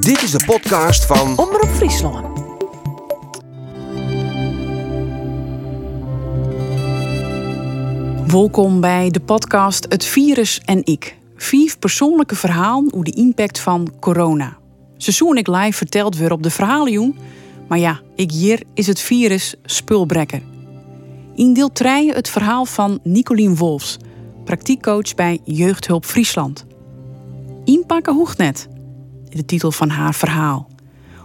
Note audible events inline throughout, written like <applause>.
Dit is de podcast van Omroep Friesland. Welkom bij de podcast Het Virus en Ik. Vier persoonlijke verhalen over de impact van corona. Seizoen ik live verteld weer op de verhalenjoen. Maar ja, ik hier is het virus spulbrekker. In deel 3 het verhaal van Nicolien Wolfs, praktiekcoach bij Jeugdhulp Friesland. Inpakken hoegt net, de titel van haar verhaal.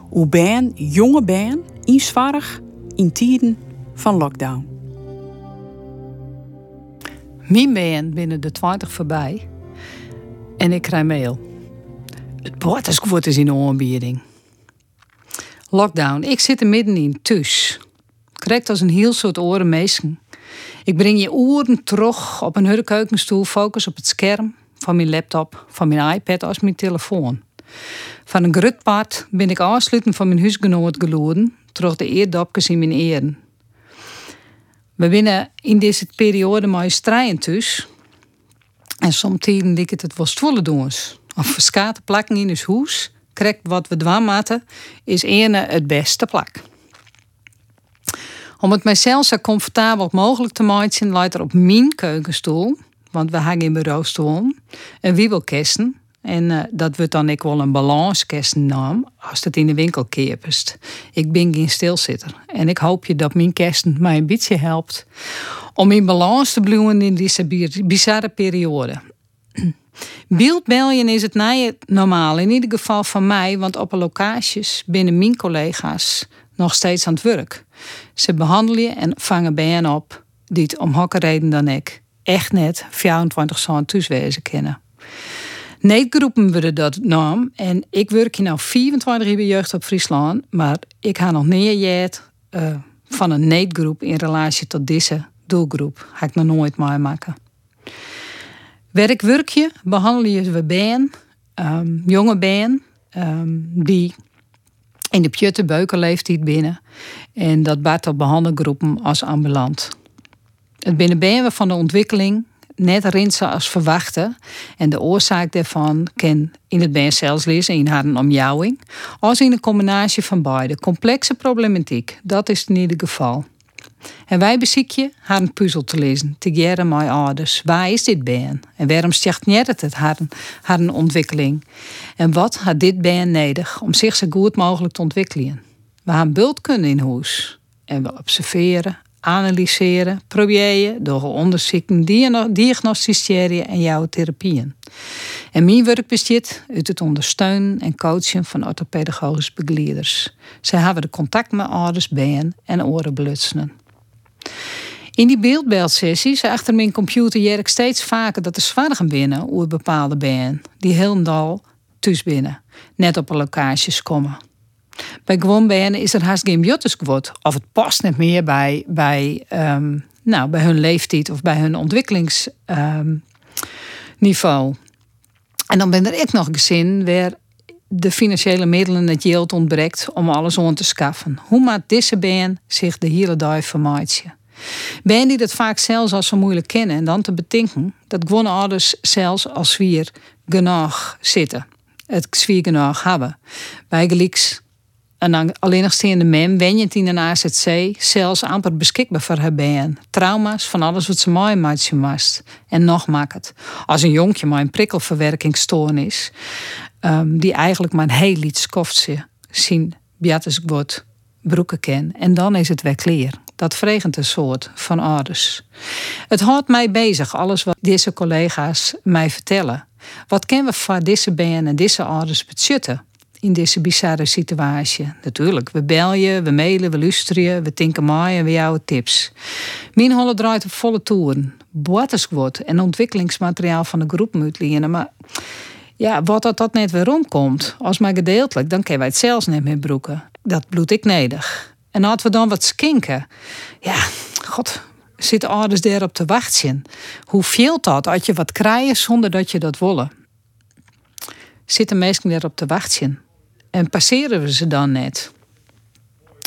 Hoe ben, jonge ben, insvarrig in tijden van lockdown. Mijn ben binnen de 20 voorbij en ik krijg mail. Het bord is in aanbieding. Lockdown. Ik zit er middenin thuis. Krijgt als een heel soort oren. Ik breng je oren terug op een hurkeukenstoel, focus op het scherm van mijn laptop, van mijn iPad als mijn telefoon. Van een grutpad ben ik aansluiten van mijn huisgenoot geloden, terug de eerdopjes in mijn eren. We winnen in deze periode maar strijden thuis. En soms dik het het wel stoelen doen. Of plakken in het huis, krijgt wat we dwaan is ene het beste plak. Om het mijzelf zo comfortabel mogelijk te maken, leidt er op mijn keukenstoel, want we hangen in bureaustoel, een wiebelkessen. En uh, dat wordt dan ik wel een balancekessen naam als het in de winkel keepest. Ik ben geen stilzitter en ik hoop je dat mijn kesten mij een beetje helpt om in balans te blijven in deze bizarre periode. Beeldbeljen is het nije normaal, in ieder geval van mij, want op locaties binnen mijn collega's nog steeds aan het werk. Ze behandelen en vangen bijen op die het om reden dan ik echt net 24 zo'n thuiswezen kennen. Neetgroepen worden dat naam en ik werk hier nou 24 jaar bij Jeugd op Friesland, maar ik ga nog neerjet uh, van een neetgroep in relatie tot deze doelgroep. Ga ik nog nooit maken. Werkwerkje behandel je we ben, um, jonge ben, um, die in de pjutte beuken leeftijd binnen. En dat baat op behandelgroepen als ambulant. Het binnenbenen van de ontwikkeling net rinsen als verwachten. En de oorzaak daarvan kan in het ben zelfs lezen in haar omjouwing. Als in een combinatie van beide. Complexe problematiek, dat is in ieder geval. En wij bezieken haar een puzzel te lezen, jaren mijn ouders. Waar is dit ben? En waarom niet het haar, haar een ontwikkeling? En wat had dit ben nodig om zich zo goed mogelijk te ontwikkelen? We hebben bult kunnen in huis. En we observeren, analyseren, proberen, door onderzoeken, diagnosticeren en jouw therapieën. En mijn werk bestaat uit het ondersteunen en coachen van orthopedagogische begeleiders. Zij hebben de contact met ouders, benen en oren belutsen. In die beeldbeeldsessies achter mijn computer jer ik steeds vaker dat er zwaar gaan binnen hoe bepaalde ben die helemaal thuis binnen, net op locaties komen. Bij gewoon is er haast geen geworden. Of het past niet meer bij, bij, um, nou, bij hun leeftijd of bij hun ontwikkelingsniveau. En dan ben er ik nog gezin waar de financiële middelen het geld ontbreekt om alles om te schaffen. Hoe maakt deze ben zich de hele dag vermaatje? Ben die dat vaak zelfs als zo moeilijk kennen en dan te bedenken dat gewone ouders zelfs als wir genoeg zitten. Het zwier genoeg hebben. Bij gelijks een alleenigstaande mem wenjend in een AZC zelfs amper beschikbaar voor haar ben. Trauma's van alles wat ze mooi maakt mast. En nog maakt het. Als een jonkje maar een prikkelverwerkingsstoornis, um, die eigenlijk maar een heel iets skoft zien Beatus wordt broeken ken. En dan is het weer clear. Dat vregent een soort van ouders. Het houdt mij bezig, alles wat deze collega's mij vertellen. Wat kennen we van deze ben en deze ouders betjutten? In deze bizarre situatie. Natuurlijk, we bellen, we mailen, we luisteren, we denken maar en we jouw tips. Mijn holle draait op volle toeren. wordt en ontwikkelingsmateriaal van de groep moet. Maar ja, wat dat, dat net weer rondkomt, als maar gedeeltelijk, dan kunnen wij het zelfs niet meer broeken. Dat bloed ik nedig. En als we dan wat skinken, ja, god, zitten ouders daarop te wachten. Hoe veel dat als je wat krijgt zonder dat je dat willen? Zitten mensen daarop te wachten? En passeren we ze dan net.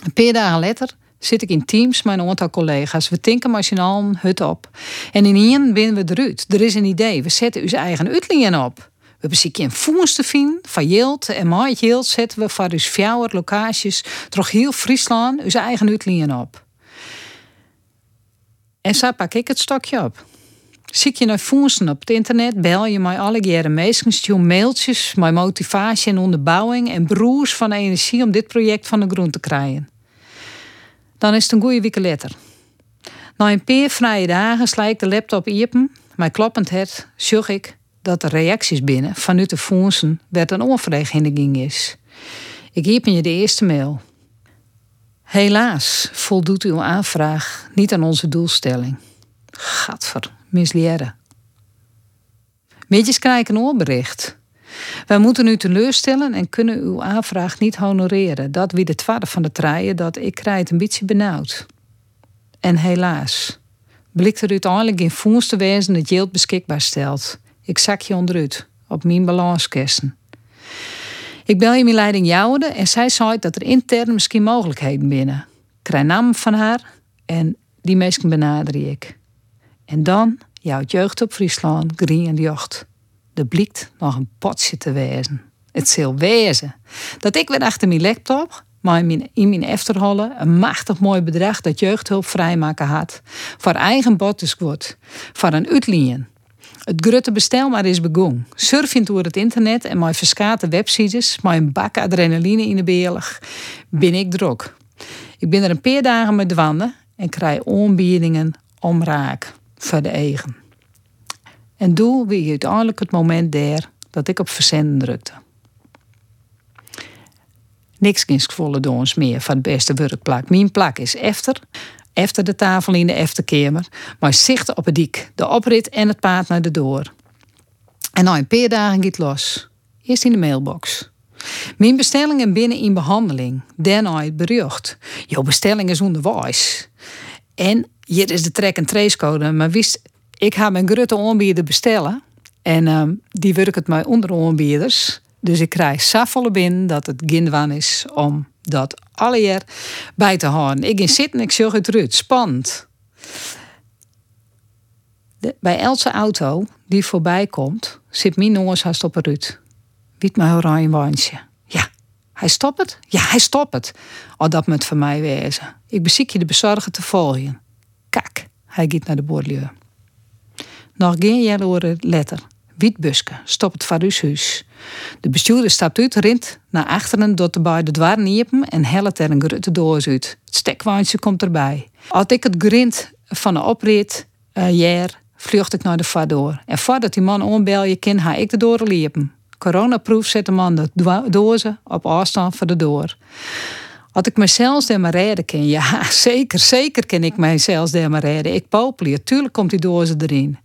Een paar dagen later zit ik in teams met een aantal collega's. We tinken machinaal een hut op. En in hier binnen we eruit. Er is een idee. We zetten onze eigen uitlingen op. We bezieken een voens te vinden van Jild en Jild zetten we voor dus vier locaties toch heel Friesland uw eigen uitlijn op. En zo pak ik het stokje op. Zie je naar voensen op het internet, bel je mij alle jaren meestens mailtjes, mijn motivatie en onderbouwing en broers van energie om dit project van de grond te krijgen. Dan is het een goede week later. Na een paar vrije dagen sla ik de laptop open, mijn kloppend het, zag ik dat de reacties binnen vanuit de fondsen werd een onvereniging is. Ik heb je de eerste mail. Helaas voldoet uw aanvraag niet aan onze doelstelling. Gadver, misleiden. Meetjes krijgen een oorbericht. Wij moeten u teleurstellen en kunnen uw aanvraag niet honoreren. Dat wie de tweede van de treien dat ik krijg het een beetje benauwd. En helaas, blikt er uiteindelijk in voens te wezen dat geld beschikbaar stelt. Ik zak je onderuit, op mijn balanskasten. Ik bel je mijn leiding jouwde en zij zei dat er intern misschien mogelijkheden binnen. Ik krijg naam van haar en die mensen benader ik. En dan jouw jeugd op Friesland, Green en Jocht. Er blikt nog een potje te wezen. Het zal wezen dat ik weer achter mijn laptop, maar in mijn, in mijn efterholle, een machtig mooi bedrag dat jeugdhulp vrijmaken had. Voor eigen wordt, voor een uitlijn. Het grote bestel maar is begonnen. Surfend door het internet en mijn verskate websites, mijn bak adrenaline in de beelig, ben ik druk. Ik ben er een paar dagen met dwanden en krijg aanbiedingen om raak voor de eigen. En doe wie uiteindelijk het moment daar dat ik op verzenden drukte. Niks volle dons meer van de beste werkplak. Mijn plak is efter, efter de tafel in de efterkamer, maar zicht op het dik, de oprit en het paard naar de door. En na een paar dagen gaat los. Eerst in de mailbox. Mijn bestellingen binnen in behandeling. Daarna het bericht. Jouw bestelling is onderwijs. En hier is de track- en trace code. Maar wist, ik ga mijn grote aanbieder bestellen. En ehm, die werkt het mij onder aanbieders. Dus ik krijg zoveel binnen dat het ginwan is om dat alle bij te houden. Ik in zitten, ik zeg het Rut, spannend. bij elke auto die voorbij komt, zit mijn jongens haast op een Rut. Wiet mijn oranje wijntje. Ja, hij stopt het? Ja, hij stopt het. Oh, dat moet voor mij wezen. Ik beziek je de bezorger te volgen. Kak, hij gaat naar de boordelieu. Nog geen jelle letter. Wietbuske, stop het voor uw huis. De bestuurder stapt uit, rint naar achteren door de dwaren niepen en helpt er een grote doos uit. Het komt erbij. Als ik het grind van de oprit, uh, jaar, vlucht ik naar de vader. En voordat die man onbel je kan, ga ik de door liepen. Coronaproef zet de man de dozen op afstand van de door. Had ik mezelf daar maar redden. <laughs> Ja, zeker, zeker kan ik mijzelf daar maar redden. Ik popelier, tuurlijk komt die doos erin.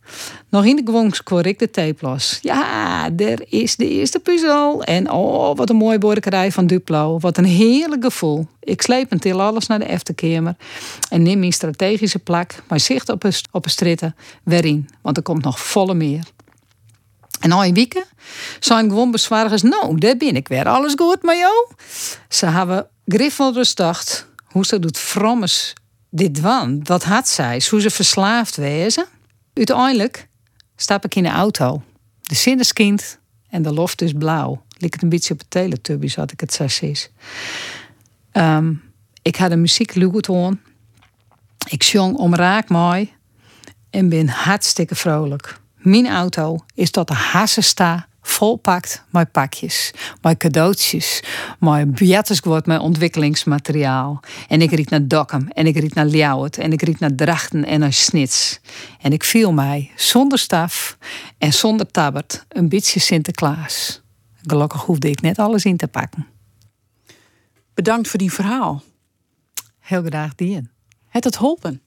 Nog in de gewonks kwam ik de tape los. Ja, daar is de eerste puzzel. En oh, wat een mooie borderij van Duplo. Wat een heerlijk gevoel. Ik sleep een til alles naar de efterkamer. En neem mijn strategische plak, mijn zicht op op een stritten, weer in. Want er komt nog volle meer. En al een weken zijn gewoon bezwaargers, nou, daar ben ik weer. Alles goed met jou? Ze hebben Griffelders dacht, hoe ze doet frommes dit wan? Wat had zij? Hoe ze verslaafd wezen? Uiteindelijk stap ik in de auto. De zin is kind en de loft is blauw. Lik het een beetje op het teletubbies, had ik het. Um, ehm, ik had de muziek aan. Ik zong om raak mooi en ben hartstikke vrolijk. Mijn auto is tot de hassen sta volpakt met pakjes, met cadeautjes, met biljettenswoord met ontwikkelingsmateriaal. En ik riet naar Dokkum en ik riet naar Ljouwert en ik riet naar Drachten en naar Snits. En ik viel mij zonder staf en zonder tabbert een beetje Sinterklaas. Gelukkig hoefde ik net alles in te pakken. Bedankt voor die verhaal. Heel graag dien. Het het holpen?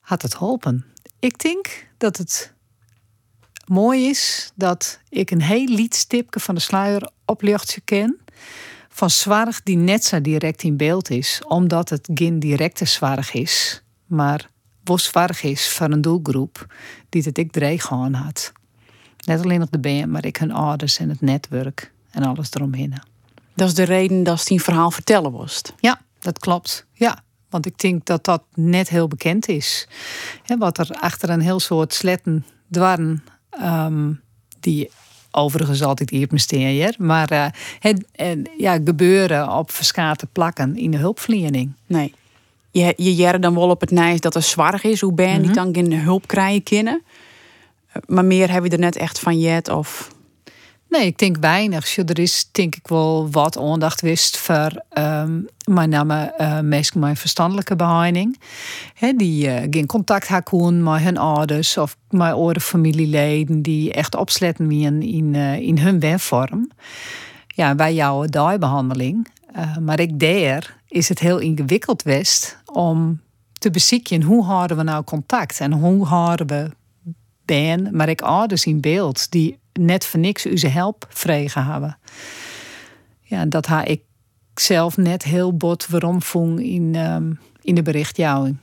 Had het holpen? Ik denk dat het mooi is dat ik een heel liedstipje van de sluier opluchtje ken. Van zwaardig die net zo direct in beeld is, omdat het geen directe zwaardig is, maar was zwaardig is van een doelgroep die het ik dreig gewoon had. Net alleen nog de band, maar ik hun ouders en het netwerk en alles eromheen. Dat is de reden dat ze een verhaal vertellen was. Ja, dat klopt. Ja, want ik denk dat dat net heel bekend is. wat er achter een heel soort sletten dwarren um, die overigens altijd hier steen, maar uh, het ja, gebeuren op verschillende plakken in de hulpverlening. Nee. Je, je jere dan wel op het nijs dat er zwaar is, hoe ben je mm dan geen hulp krijgen kunnen. Maar meer heb je er net echt van jet of Nee, ik denk weinig. er is denk ik wel wat aandacht wist voor um, met name uh, mensen met verstandelijke behandeling. die uh, geen contact hebben met hun ouders of met andere familieleden die echt opsletten in, in, uh, in hun wenvorm. Ja, wij jouw dagbehandeling. Uh, maar ik daar is het heel ingewikkeld west om te bezieken hoe houden we nou contact en hoe houden we ben, maar ik ouders in beeld die net voor niks u ze help vregen hebben. Ja, dat ha ik zelf net heel bot waarom vond in, um, in de berichtjouwing.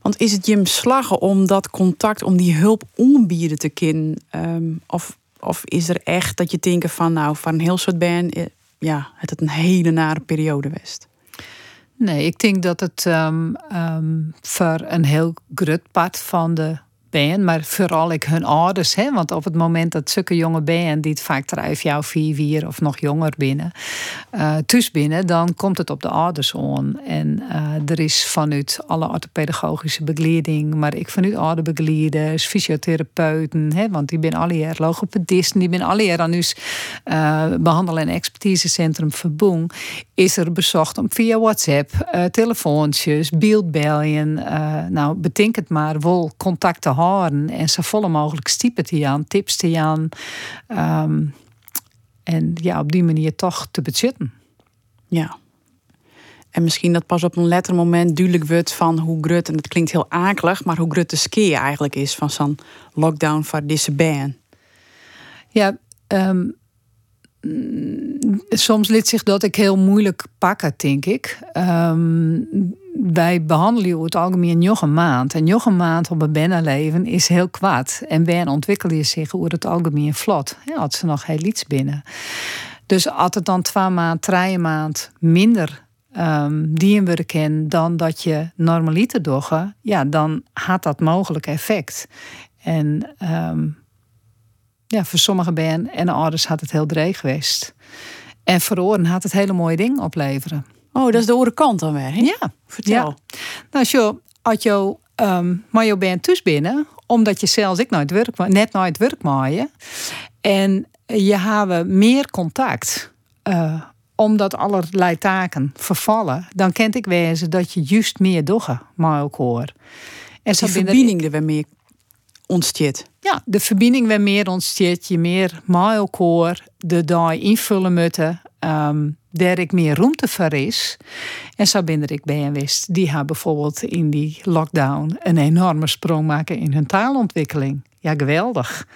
Want is het je slagen om dat contact, om die hulp onbieden te kunnen? Ehm, of, of is er echt dat je denkt van, nou, van een heel soort ben, eh, ja, het het een hele nare periode west? Nee, ik denk dat het um, voor een heel groot part van de ben, maar vooral ik hun ouders. Hè? Want op het moment dat zulke jonge ben, die het vaak drijf jou vier, vier of nog jonger binnen, uh, thuis binnen, dan komt het op de ouders aan. En uh, er is vanuit alle orthopedagogische begeleiding, maar ik vanuit ouderbegeleiders, fysiotherapeuten, hè? want die ben alle jaar logopedisten, die ben alle jaar aan ons uh, behandel- en expertisecentrum Verboen, is er bezocht om via WhatsApp, telefoontjes, beeldbellen, nou betink het maar, wel contact te houden en zo volle mogelijk stiepen te aan, tips te aan. Ehm, en ja, op die manier toch te budgetten. Ja. En misschien dat pas op een lettermoment duidelijk wordt van hoe grut, en dat klinkt heel akelig, maar hoe grut de ski eigenlijk is van zo'n lockdown van deze ban. Ja, ehm, soms liet zich dat ik heel moeilijk pakken, denk ik. Um, wij behandelen je het algemeen nog een maand. En nog een maand op een binnenleven is heel kwaad. En ben ontwikkel je zich over het algemeen vlot. Had ze nog heel iets binnen. Dus het dan twee maand, drie maand minder um, dan dat je normaliter doet, ja, dan had dat mogelijk effect. En um, ja, voor sommige ben en de ouders had het heel dreig geweest. En voor oren had het hele mooie ding opleveren. Oh, dat is de andere kant dan weer. Ja, vertel. Ja. Nou, zo, als je, um, maar je bent thuis binnen, omdat je zelfs ik nooit werk, net nooit werk maaien. En je hebt meer contact. Uh, omdat allerlei taken vervallen, dan kent ik wezen dat je juist meer doggen maar ook hoor. En de verbinding er weer meer ontsteert. Ja, de verbinding weer meer ontsteert. Je meer hoor, de dag invullen moeten. Um, daar ik meer ruimte voor is. En zo ben ik bij een wist. Die hebben bijvoorbeeld in die lockdown een enorme sprong maken in hun taalontwikkeling. Ja, geweldig.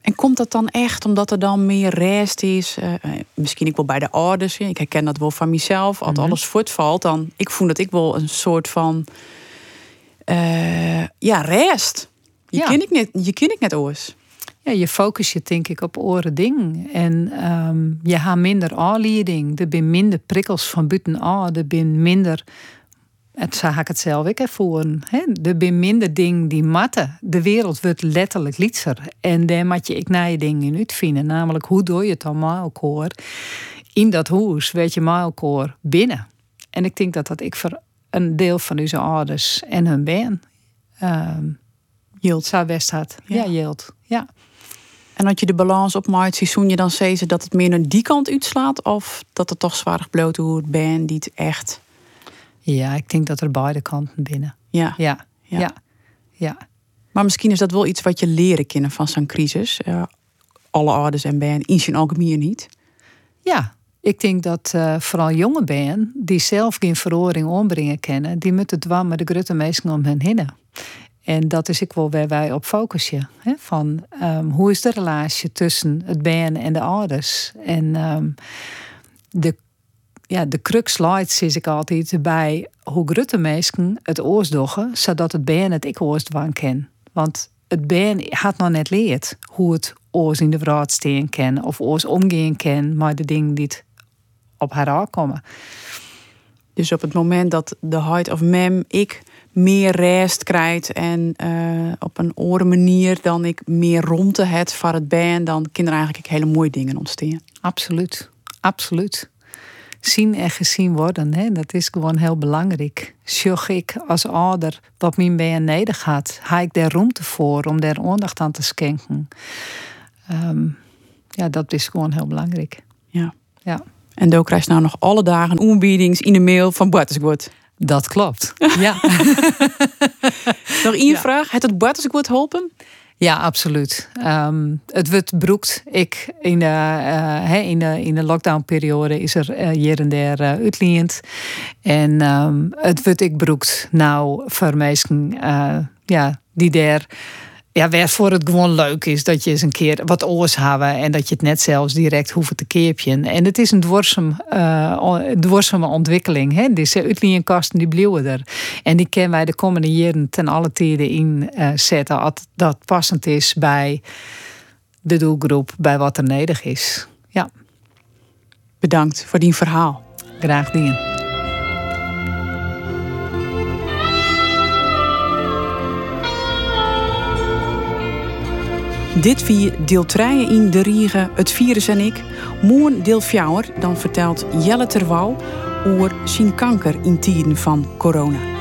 En komt dat dan echt omdat er dan meer rest is? Uh, misschien ik wel bij de ouders. Ik herken dat wel van mezelf. Als mm -hmm. alles voortvalt, dan ik voel dat ik wel een soort van uh, ja rest. Je ja. ken ik net, je ken ik net oors ja, je focus je denk ik op oren ding. En um, je hebt minder aanleiding. Er zijn minder prikkels van buiten aan. Er zijn minder... Het zag ik het zelf ook ervoor. Er zijn minder dingen die matten. De wereld wordt letterlijk lietser. En daar moet je ik naar je dingen uitvinden. Namelijk, hoe doe je het allemaal hoor? In dat huis weet je maar hoor binnen. En ik denk dat dat ik voor een deel van onze ouders en hun ben... Um, Best had. Ja, ja Ja. En dat je de balans op maart seizoen je dan ze dat het meer naar die kant uitslaat? Of dat het toch zwaar bloot hoe het ben die het echt... Ja, ik denk dat er beide kanten binnen. Ja. Ja. Ja. ja. Maar misschien is dat wel iets wat je leren kennen van zo'n crisis. Uh, alle ouders en ben in zijn algemeen niet. Ja, ik denk dat uh, vooral jonge ben die zelf geen verhoring ombrengen kennen, die moeten dwam met de grote meesten om hen heen. En dat is ik wel waar wij op focussen. Hè? Van um, hoe is de relatie tussen het ben en de ouders? En um, de, ja, de crux slides is ik altijd bij hoe grote mensen het oorsdoggen, zodat het ben het ik oorsdwang ken. Want het ben had nog net leerd hoe het oors in de vraag steen ken of oors omgaan ken, maar de dingen die op haar aankomen. Dus op het moment dat de height of mem ik meer rest krijgt en eh, op een andere manier dan ik meer rondte het voor het band, dan kunnen er eigenlijk hele mooie dingen ontstaan. Absoluut, absoluut. Zien en gezien worden, hè? dat is gewoon heel belangrijk. Zorg ik als ouder wat mijn band nodig had, ga ik daar ruimte voor om daar aandacht aan te schenken. Ehm, ja, dat is gewoon heel belangrijk. Ja. ja. En Doe krijgt nou nog alle dagen aanbiedings in de mail van Butterswood. Dat klopt, <laughs> ja. <laughs> nog één vraag. Het het Butterswood helpen? Ja, absoluut. Ehm, het wordt broekt. Ik, in, de, uh, in, de, in de lockdownperiode is er uh, hier en daar uh, uitliend. En um, het wordt ik broekt nou voor mensen ja, die daar ja, waarvoor het gewoon leuk is dat je eens een keer wat oors hebben en dat je het net zelfs direct hoeft te keerpjen. En het is een dwarsem, uh, ontwikkeling. Hè? Deze uitleenkasten die blijven er. En die kunnen wij de komende jaren ten alle tijden inzetten uh, als dat passend is bij de doelgroep, bij wat er nodig is. Ja. Bedankt voor die verhaal. Graag gedaan. Dit vier deel 3 in de Riege, het virus en ik. Morgen deel 4, dan vertelt Jelle Terwouw over zijn kanker in tijden van corona.